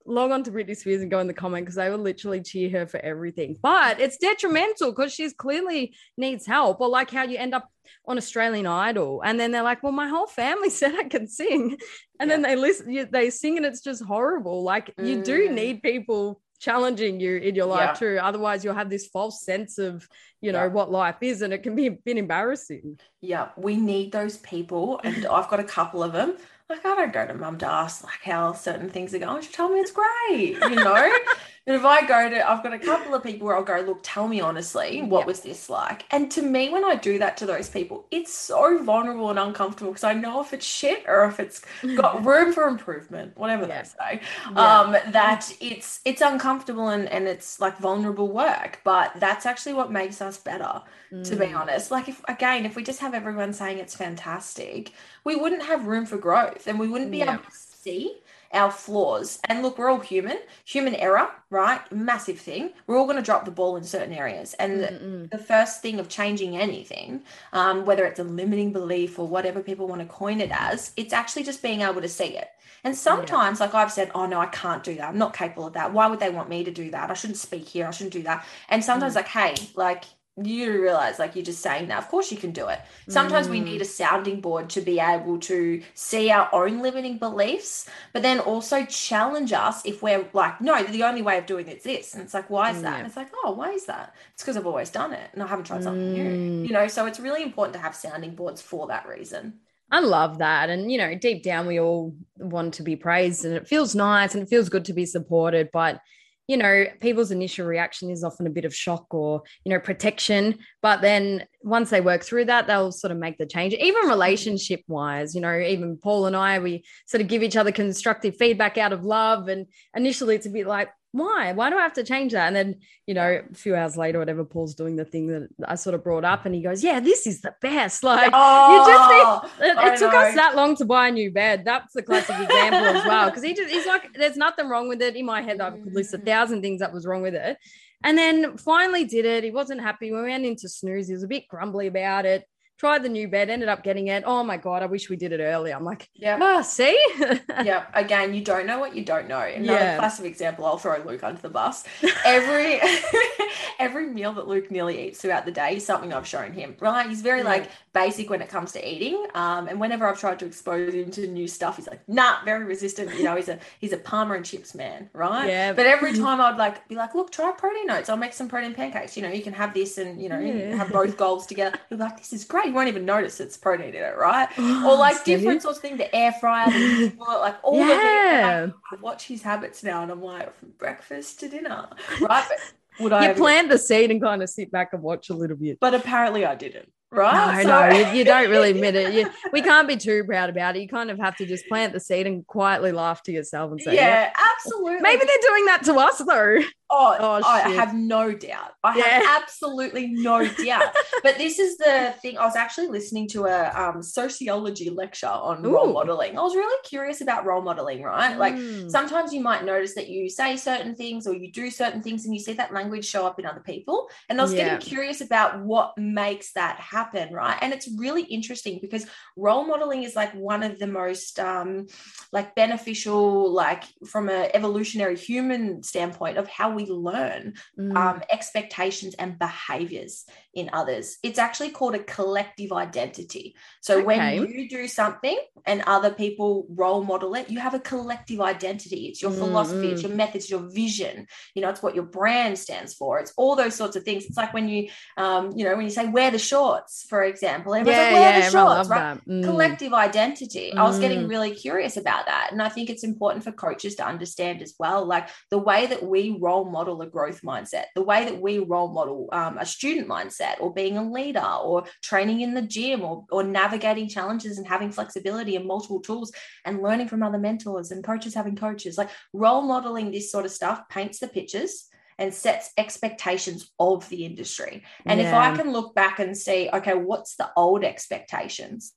log on to Britney Spears and go in the comment because I will literally cheer her for everything. But it's detrimental because she's clearly needs help. Or like how you end up on Australian Idol, and then they're like, "Well, my whole family said I can sing," and yeah. then they listen, they sing, and it's just horrible. Like mm. you do mm. need people challenging you in your life yeah. too. Otherwise, you'll have this false sense of you know yeah. what life is, and it can be a bit embarrassing. Yeah, we need those people, and I've got a couple of them I don't go to mum to ask like how certain things are going. She told me it's great, you know. And if I go to, I've got a couple of people where I'll go, look, tell me honestly, what yep. was this like? And to me, when I do that to those people, it's so vulnerable and uncomfortable because I know if it's shit or if it's got room for improvement, whatever they say, um, that it's it's uncomfortable and, and it's like vulnerable work. But that's actually what makes us better, mm. to be mm. honest. Like if again, if we just have everyone saying it's fantastic, we wouldn't have room for growth and we wouldn't be able to see our flaws. And look, we're all human, human error, right? Massive thing. We're all going to drop the ball in certain areas. And the, the, first thing of changing anything, um, whether it's a limiting belief or whatever people want to coin it as, it's actually just being able to see it. And sometimes, yeah. like I've said, oh no, I can't do that. I'm not capable of that. Why would they want me to do that? I shouldn't speak here. I shouldn't do that. And sometimes, mm. like, hey, like you realize like you're just saying that of course you can do it sometimes mm. we need a sounding board to be able to see our own limiting beliefs but then also challenge us if we're like no the only way of doing it's this and it's like why is that yeah. and it's like oh why is that it's because i've always done it and i haven't tried something mm. new you know so it's really important to have sounding boards for that reason I love that. And, you know, deep down, we all want to be praised and it feels nice and it feels good to be supported. But you know, people's initial reaction is often a bit of shock or, you know, protection. But then once they work through that, they'll sort of make the change. Even relationship wise, you know, even Paul and I, we sort of give each other constructive feedback out of love. And initially, it's a bit like, why? Why do I have to change that? And then, you know, a few hours later, whatever, Paul's doing the thing that I sort of brought up, and he goes, "Yeah, this is the best." Like, oh, you just need, oh, it, it took us that long to buy a new bed. That's the classic example as well, because he just he's like, "There's nothing wrong with it." In my head, I could list a mm. thousand things that was wrong with it, and then finally did it. He wasn't happy. We went into Snooze. He was a bit grumbly about it tried the new bed, ended up getting it. Oh my God, I wish we did it earlier. I'm like, yeah, oh, see? yeah. Again, you don't know what you don't know. Another yeah. classic example, I'll throw Luke under the bus. Every every meal that Luke nearly eats throughout the day is something I've shown him. Right. He's very yeah. like basic when it comes to eating. Um, and whenever I've tried to expose him to new stuff, he's like, nah, very resistant. You know, he's a he's a Parma and chips man, right? Yeah. But every time I'd like be like, look, try protein oats. I'll make some protein pancakes. You know, you can have this and you know, yeah. have both goals together. He'd be like, this is great you won't even notice it's protein in it, right? or like different sorts of things, the air fryer, the like all yeah. the things. I watch his habits now, and I'm like, from breakfast to dinner, right? But would I? You plant the seed and kind of sit back and watch a little bit. But apparently, I didn't right? No, so- no, you, you, don't really admit it. You, we can't be too proud about it. You kind of have to just plant the seed and quietly laugh to yourself and say, "Yeah, yeah. absolutely." Maybe they're doing that to us though. Oh, oh I have no doubt. I yeah. have absolutely no doubt. but this is the thing. I was actually listening to a um, sociology lecture on Ooh. role modeling. I was really curious about role modeling, right? Mm. Like sometimes you might notice that you say certain things or you do certain things and you see that language show up in other people. And I was yeah. getting curious about what makes that happen, right? And it's really interesting because role modeling is like one of the most um, like beneficial, like from an evolutionary human standpoint of how we we learn mm. um, expectations and behaviors in others. It's actually called a collective identity. So okay. when you do something and other people role model it, you have a collective identity. It's your mm, philosophy, mm. it's your methods, your vision. You know, it's what your brand stands for. It's all those sorts of things. It's like when you, um, you know, when you say wear the shorts, for example, everyone's yeah, like, wear yeah, the shorts, right? Mm. Collective identity. I was getting mm. really curious about that. And I think it's important for coaches to understand as well, like the way that we role model a growth mindset, the way that we role model um, a student mindset or being a leader or training in the gym or, or navigating challenges and having flexibility and multiple tools and learning from other mentors and coaches having coaches. Like role modeling this sort of stuff paints the pictures and sets expectations of the industry. And yeah. if I can look back and see, okay, what's the old expectations?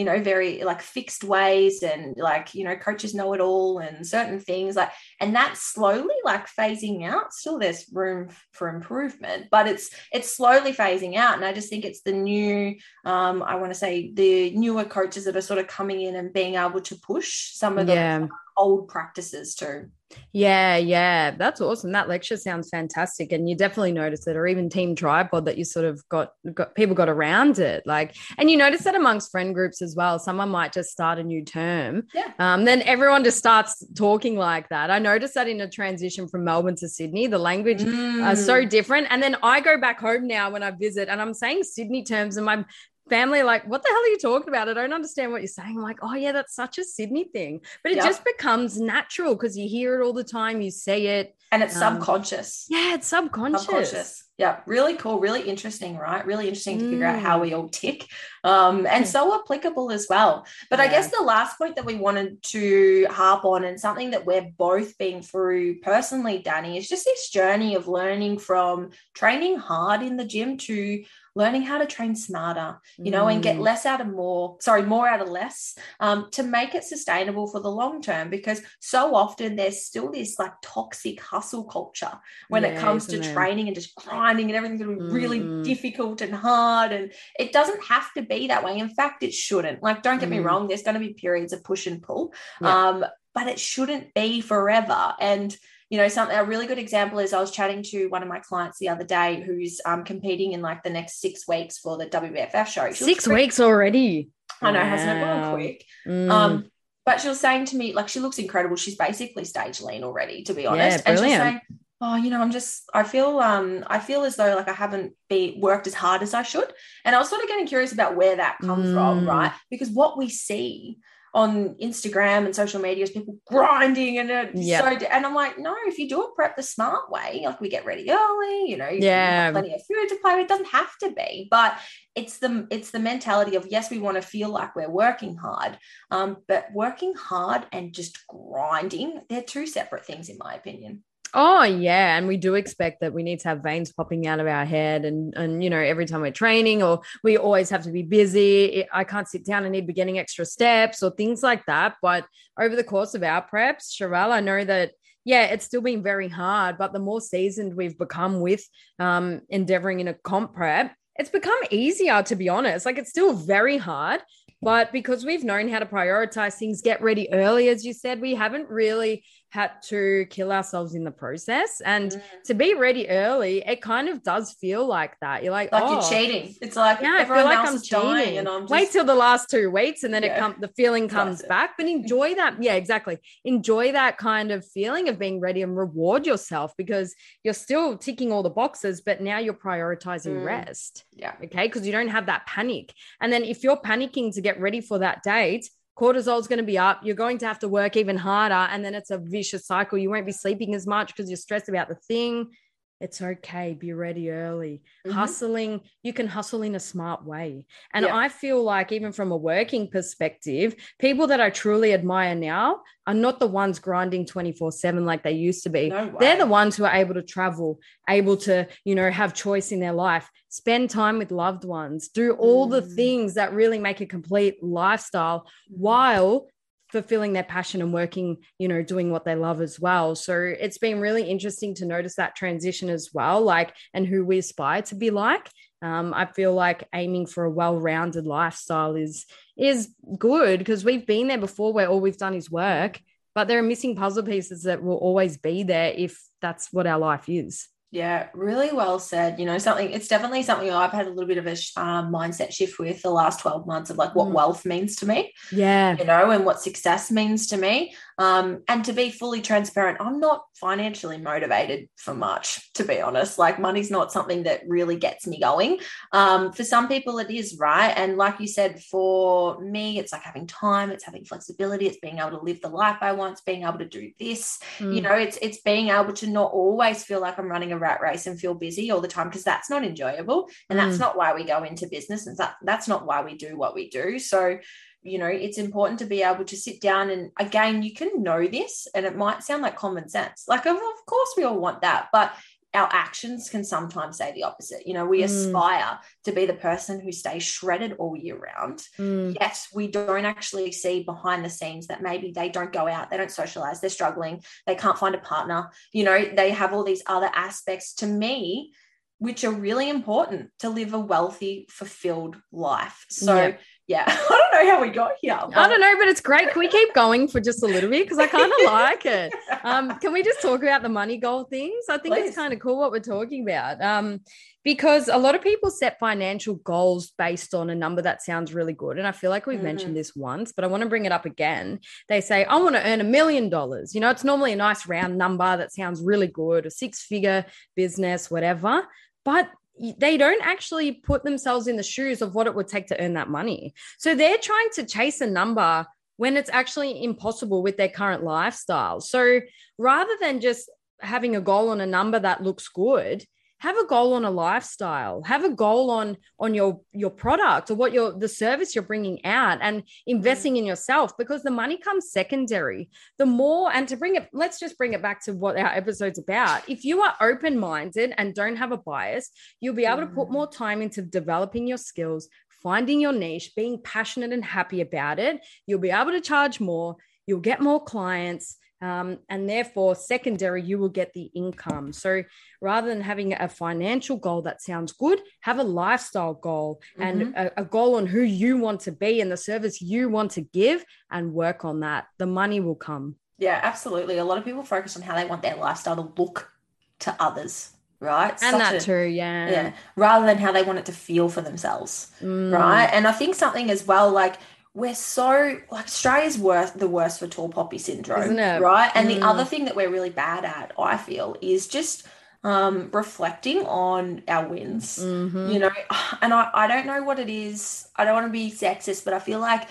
You know very like fixed ways and like you know coaches know it all and certain things like and that's slowly like phasing out still there's room for improvement but it's it's slowly phasing out and i just think it's the new um i want to say the newer coaches that are sort of coming in and being able to push some of the yeah. Old practices too yeah, yeah, that's awesome. That lecture sounds fantastic, and you definitely notice it, or even Team Tripod that you sort of got got people got around it, like, and you notice that amongst friend groups as well. Someone might just start a new term, yeah. Um, then everyone just starts talking like that. I noticed that in a transition from Melbourne to Sydney, the language mm. are so different, and then I go back home now when I visit, and I'm saying Sydney terms, and my family like, what the hell are you talking about? I don't understand what you're saying. I'm like, oh yeah, that's such a Sydney thing. But it yep. just becomes natural because you hear it all the time, you say it. And it's um, subconscious. Yeah, it's subconscious. subconscious. Yeah, really cool, really interesting, right? Really interesting to figure out how we all tick. Um, and so applicable as well. But yeah. I guess the last point that we wanted to harp on and something that we're both been through personally, Dani, is just this journey of learning from training hard in the gym to learning how to train smarter, you know, mm. and get mm. less out of more, sorry, more out of less um, to make it sustainable for the long term. Because so often there's still this like toxic hustle culture when yeah, it comes to it? training and just grinding and everything's going to be really mm. difficult and hard. And it doesn't have to be that way. In fact, it shouldn't. Like, don't get mm. me wrong, there's going to be periods of push and pull. Yeah. Um, but it shouldn't be forever. And you know, something a really good example is I was chatting to one of my clients the other day who's um, competing in like the next six weeks for the WBFF show. She six weeks already. I know, wow. hasn't it gone quick? Mm. Um, but she was saying to me, like, she looks incredible. She's basically stage lean already, to be honest. Yeah, and she's saying, oh you know i'm just i feel um i feel as though like i haven't be worked as hard as i should and i was sort of getting curious about where that comes mm. from right because what we see on Instagram and social media is people grinding and it's Yep. so and I'm like, no, if you do it prep the smart way, like we get ready early, you know, you Yeah. have plenty of food to play with. It doesn't have to be, but it's the it's the mentality of yes, we want to feel like we're working hard, um, but working hard and just grinding, they're two separate things in my opinion. Oh yeah, and we do expect that we need to have veins popping out of our head, and and you know every time we're training, or we always have to be busy. I can't sit down and need be getting extra steps or things like that. But over the course of our preps, Sharelle, I know that yeah, it's still been very hard. But the more seasoned we've become with um, endeavoring in a comp prep, it's become easier to be honest. Like it's still very hard, but because we've known how to prioritize things, get ready early, as you said, we haven't really had to kill ourselves in the process. And Mm. to be ready early, it kind of does feel like that. You're like, Like oh, you're cheating. It's like Yeah, I feel everyone like else I'm cheating. and I'm just Wait till the last two weeks, and then it Yeah. comes. The feeling comes back. But enjoy that. Yeah, exactly. Enjoy that kind of feeling of being ready and reward yourself because you're still ticking all the boxes, but now you're prioritizing Mm. rest yeah. okay because you don't have that panic and then if you're panicking to get ready for that date cortisol is going to be up you're going to have to work even harder and then it's a vicious cycle. You won't be sleeping as much because you're stressed about the thing it's okay be ready early Mhm. hustling you can hustle in a smart way and Yeah. i feel like even from a working perspective people that i truly admire now are not the ones grinding 24 7 like they used to be No they're the ones who are able to travel able to you know have choice in their life spend time with loved ones do all the Mm. things that really make a complete lifestyle while fulfilling their passion and working you know doing what they love as well. So it's been really interesting to notice that transition as well like and who we aspire to be like. Um, i feel like aiming for a well-rounded lifestyle is is good because we've been there before where all we've done is work but there are missing puzzle pieces that will always be there if that's what our life is Yeah, really well said. You know, something, it's definitely something I've had a little bit of a sh- um, mindset shift with the last 12 months of like what Mm. wealth means to me, yeah you know, and what success means to me. Um, and to be fully transparent, I'm not financially motivated for much, to be honest. Like, money's not something that really gets me going. Um, for some people, it is, right? And like you said, for me, it's like having time, it's having flexibility, it's being able to live the life I want, it's being able to do this, you Mm. know it's it's being able to not always feel like i'm running a rat race and feel busy all the time because that's not enjoyable and that's Mm. not why we go into business and that that's not why we do what we do so you know it's important to be able to sit down and again you can know this and it might sound like common sense like of, of course we all want that but our actions can sometimes say the opposite you know we Mm. aspire to be the person who stays shredded all year round Mm. yes, we don't actually see behind the scenes that maybe they don't go out, they don't socialize, they're struggling, they can't find a partner, you know, they have all these other aspects to me, which are really important to live a wealthy, fulfilled life. So, Yeah. Yeah, I don't know how we got here. I don't know, but it's great. Can we keep going for just a little bit? Because I kind of like it. Um, can we just talk about the money goal things? I think Please. it's kind of cool what we're talking about. Um, because a lot of people set financial goals based on a number that sounds really good. And I feel like we've Mhm. mentioned this once, but I want to bring it up again. They say, I want to earn a million dollars. You know, it's normally a nice round number that sounds really good, a six figure business, whatever. But they don't actually put themselves in the shoes of what it would take to earn that money. So they're trying to chase a number when it's actually impossible with their current lifestyle. So rather than just having a goal on a number that looks good, have a goal on a lifestyle. Have a goal on on your your product or what your the service you're bringing out and investing in yourself because the money comes secondary. The more and to bring it let's just bring it back to what our episode's about. If you are open minded and don't have a bias you'll be able to put more time into developing your skills finding your niche being passionate and happy about it. You'll be able to charge more. You'll get more clients um, and therefore secondary you will get the income so rather than having a financial goal that sounds good have a lifestyle goal and a, a goal on who you want to be and the service you want to give and work on that the money will come Yeah, absolutely. A lot of people focus on how they want their lifestyle to look to others, right? and Such that a- too yeah yeah, rather than how they want it to feel for themselves. Mm. right? And I think something as well, like we're so like Australia's worth the worst for tall poppy syndrome, Isn't it? right? And Mm. the other thing that we're really bad at, I feel, is just um reflecting on our wins. Mhm. You know, and I, I don't know what it is. I don't want to be sexist, but I feel like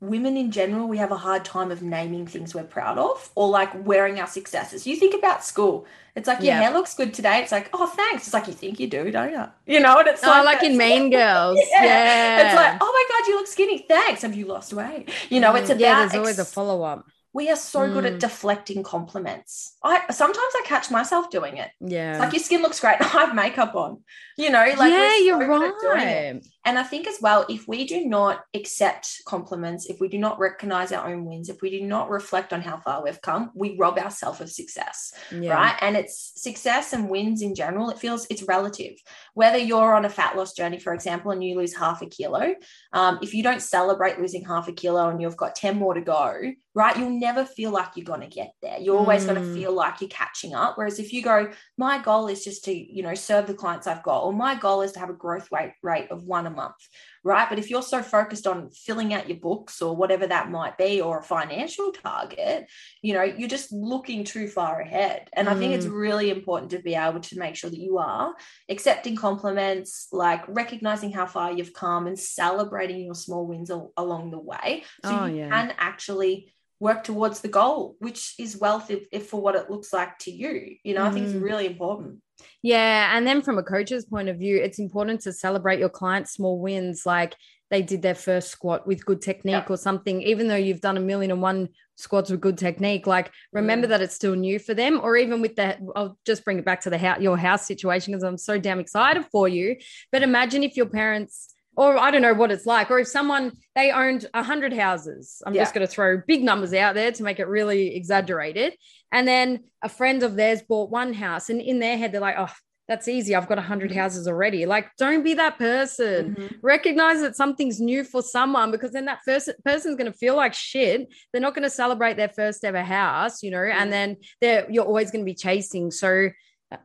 women in general, we have a hard time of naming things we're proud of or like wearing our successes. You think about school. It's like your Yeah. hair looks good today. It's like, oh, thanks. It's like you think you do, don't you? You know, and it's Oh, like, like in Mean Girls. Yeah. Yeah. It's like, oh my God, you look skinny. Thanks. Have you lost weight? You know, it's Mm, about yeah, there's always a ex- follow up. we are so good Mm. at deflecting compliments. I sometimes I catch myself doing it. Yeah. It's like your skin looks great. I have makeup on. You know, like yeah, so you're good at doing it. right. And I think as well, if we do not accept compliments, if we do not recognize our own wins, if we do not reflect on how far we've come, we rob ourselves of success, Yeah. right? And it's success and wins in general, it feels it's relative. Whether you're on a fat loss journey, for example, and you lose half a kilo, um, if you don't celebrate losing half a kilo and you've got 10 more to go, right, you'll never feel like you're going to get there. You're always going to Mm. feel like you're catching up. Whereas if you go, my goal is just to, you know, serve the clients I've got, or my goal is to have a growth rate rate of one a month, right? But if you're so focused on filling out your books or whatever that might be, or a financial target, you know, you're just looking too far ahead. And I think it's mm. really important to be able to make sure that you are accepting compliments, like recognizing how far you've come and celebrating your small wins al- along the way. So Oh, you yeah. can actually work towards the goal, which is wealth if, if for what it looks like to you. You know, I think it's Mm. really important. Yeah. And then from a coach's point of view, it's important to celebrate your clients' small wins, like they did their first squat with good technique Yeah. or something, even though you've done a million and one squats with good technique. Like remember Mm. that it's still new for them, or even with the, I'll just bring it back to the house, your house situation because I'm so damn excited for you. But imagine if your parents, or I don't know what it's like, or if someone they owned a hundred houses. I'm just going to throw big numbers out there to make it really exaggerated. And then a friend of theirs bought one house, and in their head, they're like, oh, that's easy. I've got a 100 Mhm. houses already. Like, don't be that person. Mhm. Recognize that something's new for someone because then that first person's going to feel like shit. They're not going to celebrate their first ever house, you know, Mm. and then they're, you're always going to be chasing. So,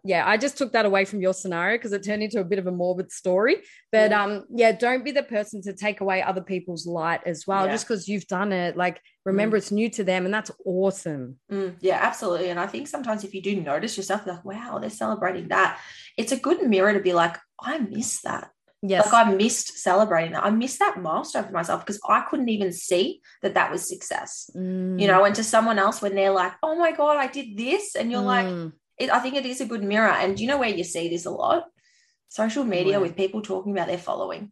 yeah, I just took that away from your scenario because it turned into a bit of a morbid story. But Mm. um, yeah, don't be the person to take away other people's light as well, Yeah. just because you've done it. Like, remember, it's new to them, and that's awesome. Mm, yeah, absolutely. And I think sometimes if you do notice yourself, like, wow, they're celebrating that, it's a good mirror to be like, I miss that. Yes. Like I missed celebrating that. I missed that milestone for myself because I couldn't even see that that was success. Mm, You know, and to someone else when they're like, "Oh my god, I did this," and you're like, mm, it, I think it is a good mirror. And do you know where you see this a lot? Social media with people talking about their following.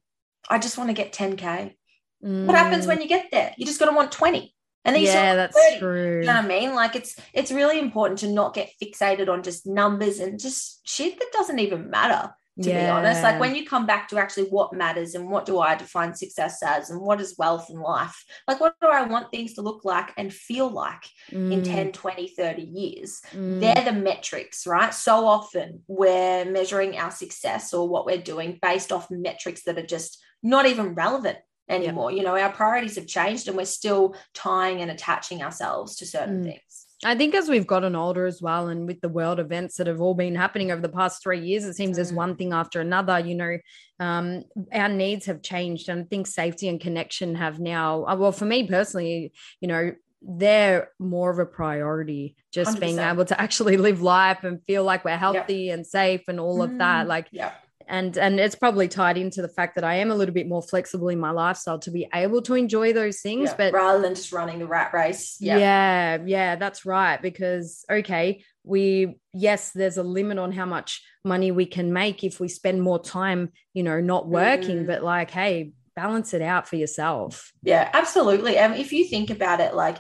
I just want to get 10k. What happens mm. when you get there? You're just going to want 20, and then yeah, that's 30. true. You know what I mean? Like it's it's really important to not get fixated on just numbers and just shit that doesn't even matter. To be honest, like when you come back to actually what matters and what do I define success as and what is wealth in life, like what do I want things to look like and feel like in Mm, 10, 20, 30 years? mm. They're the metrics, right? So often we're measuring our success or what we're doing based off metrics that are just not even relevant anymore. You know, our priorities have changed and we're still tying and attaching ourselves to certain Mm. things. I think as we've gotten older as well, and with the world events that have all been happening over the past three years, it seems there's Mm. one thing after another. You know, um, our needs have changed, and I think safety and connection have now. uh, Well, for me personally, you know, they're more of a priority. Just being 100%. able to actually live life and feel like we're healthy and safe, and all of that. Mm, Like, yeah. And and it's probably tied into the fact that I am a little bit more flexible in my lifestyle to be able to enjoy those things. yeah. But rather than just running the rat race. Yeah. yeah, yeah, that's right. Because, okay, we, yes, there's a limit on how much money we can make if we spend more time, you know, not working, Mm. but like, hey, balance it out for yourself. Yeah, absolutely. And if you think about it, like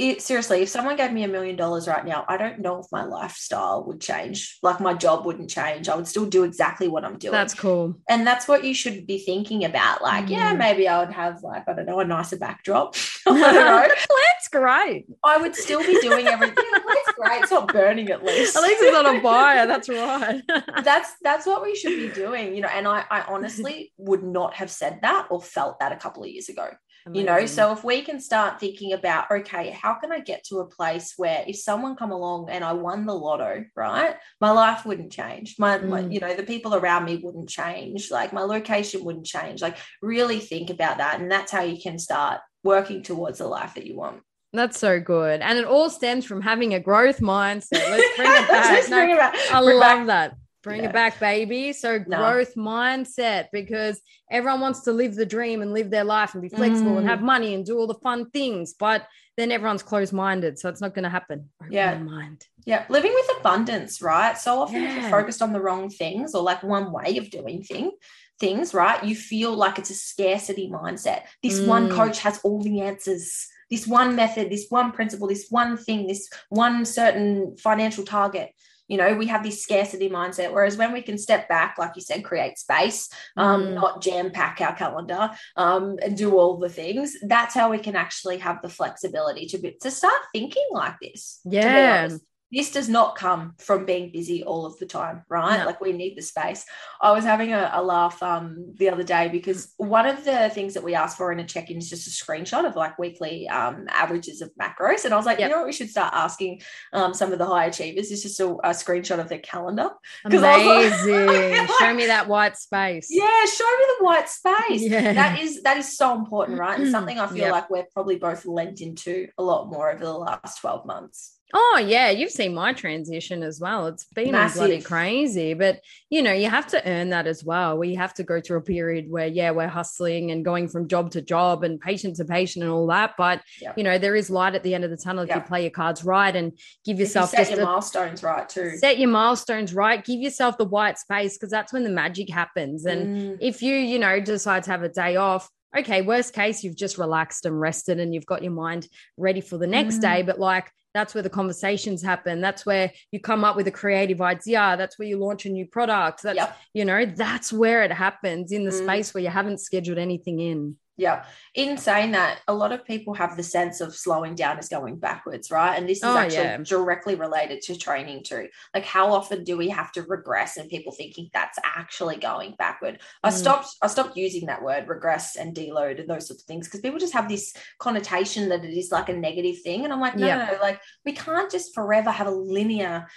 it, seriously, if someone gave me a million dollars right now, I don't know if my lifestyle would change. Like my job wouldn't change. I would still do exactly what I'm doing. That's cool. and that's what you should be thinking about. Like, yeah, Mm. maybe I would have like, I don't know, a nicer backdrop. I don't know. That's great. I would still be doing everything. That's great. It's not burning at least. At least it's not a buyer. That's right. that's that's what we should be doing you know and i i honestly would not have said that or felt that a couple of years ago you know so if we can start thinking about okay how can i get to a place where if someone come along and i won the lotto right my life wouldn't change my, my Mm. you know the people around me wouldn't change like my location wouldn't change like really think about that and that's how you can start working towards the life that you want That's so good. And it all stems from having a growth mindset. Let's bring it back. Let's No, bring it back. I Bring love back that. Bring yeah. it back, baby. So growth mindset because everyone wants to live the dream and live their life and be flexible mm. and have money and do all the fun things, but then everyone's closed minded, so it's not going to happen. Open yeah, mind. Yeah, living with abundance, right? So often yeah. if you're focused on the wrong things or like one way of doing thing, things, right? You feel like it's a scarcity mindset. This mm. one coach has all the answers. This one method, this one principle, this one thing, this one certain financial target you know we have this scarcity mindset whereas when we can step back like you said create space um, mm. not jam pack our calendar um, and do all the things that's how we can actually have the flexibility to be, to start thinking like this yeah this does not come from being busy all of the time, right? No. Like we need the space. I was having a, a, laugh um, the other day because one of the things that we ask for in a check-in is just a screenshot of like weekly um, averages of macros. And I was like, yep. you know what, we should start asking um, some of the high achievers is just a, a screenshot of their calendar. Amazing. Like, show me that white space. Yeah, show me the white space. Yeah. That is that is so important, right? And something I feel yep. like we're probably both lent into a lot more over the last 12 months. Oh yeah, you've seen my transition as well. It's been Massive. bloody crazy, but you know you have to earn that as well. We have to go through a period where yeah we're hustling and going from job to job and patient to patient and all that. But yep. you know there is light at the end of the tunnel if yep. you play your cards right and give yourself you set your a, milestones right too. Set your milestones right. Give yourself the white space because that's when the magic happens. And mm. if you you know decide to have a day off, okay, worst case, you've just relaxed and rested and you've got your mind ready for the next mm. day. But like that's where the conversations happen that's where you come up with a creative idea that's where you launch a new product that's yep. you know that's where it happens in the mm. space where you haven't scheduled anything in yeah. In saying that, a lot of people have the sense of slowing down is going backwards, right? And this is oh, actually yeah. directly related to training too. Like, how often do we have to regress and people thinking that's actually going backward? Mm. I stopped, I stopped using that word regress and deload and those sorts of things because people just have this connotation that it is like a negative thing. And I'm like, no, yeah. no, like we can't just forever have a linear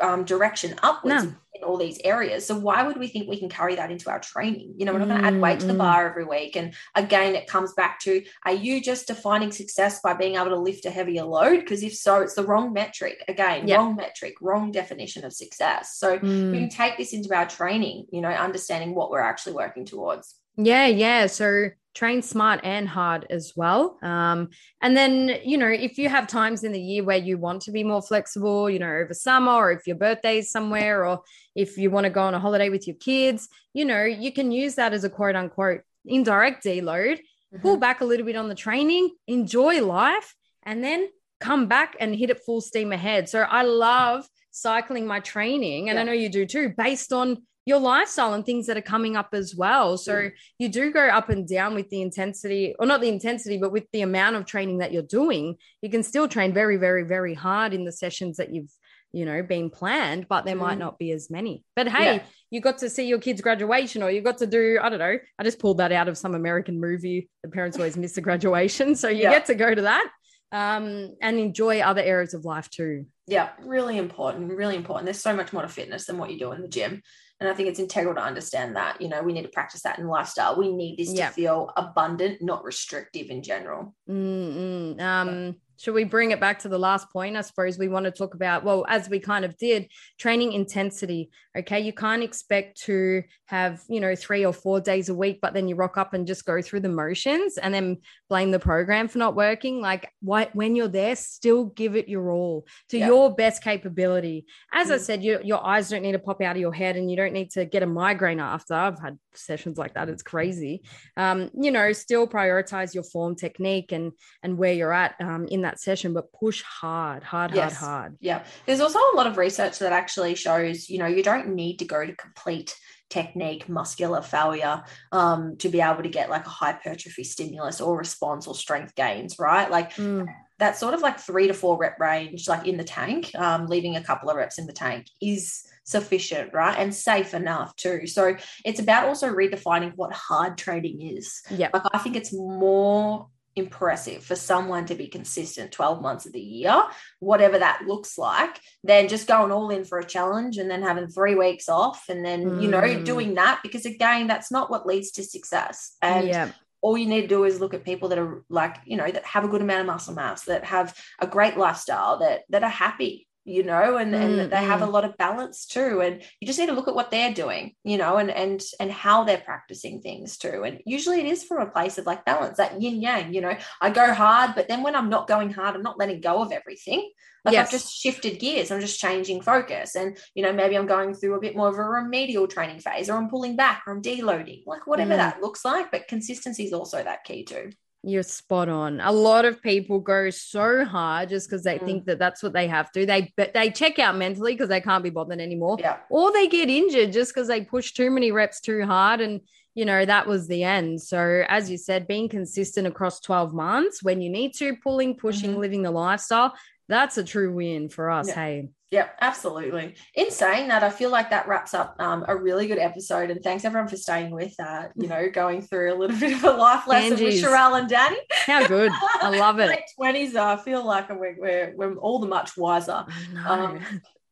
um, direction upwards. No in all these areas. So why would we think we can carry that into our training? You know, we're not going to add weight to the mm. bar every week. And again, it comes back to are you just defining success by being able to lift a heavier load? Because if so, it's the wrong metric. Again, yep. wrong metric, wrong definition of success. So mm. we can take this into our training, you know, understanding what we're actually working towards. Yeah, yeah. So train smart and hard as well. Um, and then, you know, if you have times in the year where you want to be more flexible, you know, over summer or if your birthday is somewhere or if you want to go on a holiday with your kids, you know, you can use that as a quote unquote indirect deload, mm-hmm. pull back a little bit on the training, enjoy life, and then come back and hit it full steam ahead. So I love cycling my training, and yeah. I know you do too, based on your lifestyle and things that are coming up as well. So mm. you do go up and down with the intensity, or not the intensity, but with the amount of training that you're doing. You can still train very, very, very hard in the sessions that you've, you know, been planned, but there mm. might not be as many. But hey, yeah. You got to see your kids' graduation, or you got to do, I don't know, I just pulled that out of some American movie. The parents always miss the graduation. So you yeah. get to go to that um, and enjoy other areas of life too. Yeah, really important, really important. There's so much more to fitness than what you do in the gym. And I think it's integral to understand that, you know, we need to practice that in lifestyle. We need this yeah. to feel abundant, not restrictive in general. Mm-hmm. Um, should we bring it back to the last point? I suppose we want to talk about, well, as we kind of did, training intensity. Okay. You can't expect to have, you know, three or four days a week, but then you rock up and just go through the motions and then blame the program for not working. Like, why, when you're there, still give it your all to yeah. your best capability. As mm. I said, your, your eyes don't need to pop out of your head and you don't need to get a migraine after. I've had sessions like that. It's crazy. Um, you know, still prioritize your form technique and, and where you're at um, in that session, but push hard, hard, yes. hard, hard. Yeah. There's also a lot of research that actually shows, you know, you don't need to go to complete technique, muscular failure um, to be able to get like a hypertrophy stimulus or response or strength gains, right? Like mm. that sort of like three to four rep range, like in the tank, um, leaving a couple of reps in the tank is sufficient, right? And safe enough too. So it's about also redefining what hard training is. Yeah. Like I think it's more impressive for someone to be consistent 12 months of the year, whatever that looks like, then just going all in for a challenge and then having three weeks off and then, mm. you know, mm. doing that because again, that's not what leads to success. And yeah. all you need to do is look at people that are like, you know, that have a good amount of muscle mass, that have a great lifestyle, that that are happy you know and, mm-hmm. and they have a mm. lot of balance too and you just need to look at what they're doing you know and and and how they're practicing things too and usually it is from a place of like balance that yin yang you know i go hard but then when i'm not going hard i'm not letting go of everything like yes. I've just shifted gears. I'm just changing focus. And, you know, maybe I'm going through a bit more of a remedial training phase or I'm pulling back or I'm deloading, like whatever mm. that looks like. But consistency is also that key too. You're spot on. A lot of people go so hard just because they mm. think that that's what they have to. They they check out mentally because they can't be bothered anymore, yeah. or they get injured just because they push too many reps too hard, and you know that was the end. So as you said, being consistent across 12 months when you need to, pulling, pushing, mm-hmm. living the lifestyle, that's a true win for us. Yeah. Hey. Yep, absolutely. In saying that, I feel like that wraps up um, a really good episode. And thanks everyone for staying with that, you know, going through a little bit of a life lesson Angie's. with Sharelle and Dani. How good. I love it. Late 20s, I feel like we're, we're, we're all the much wiser. Um,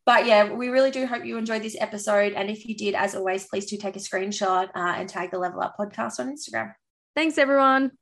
but yeah, we really do hope you enjoyed this episode. And if you did, as always, please do take a screenshot uh, and tag the Level Up podcast on Instagram. Thanks, everyone.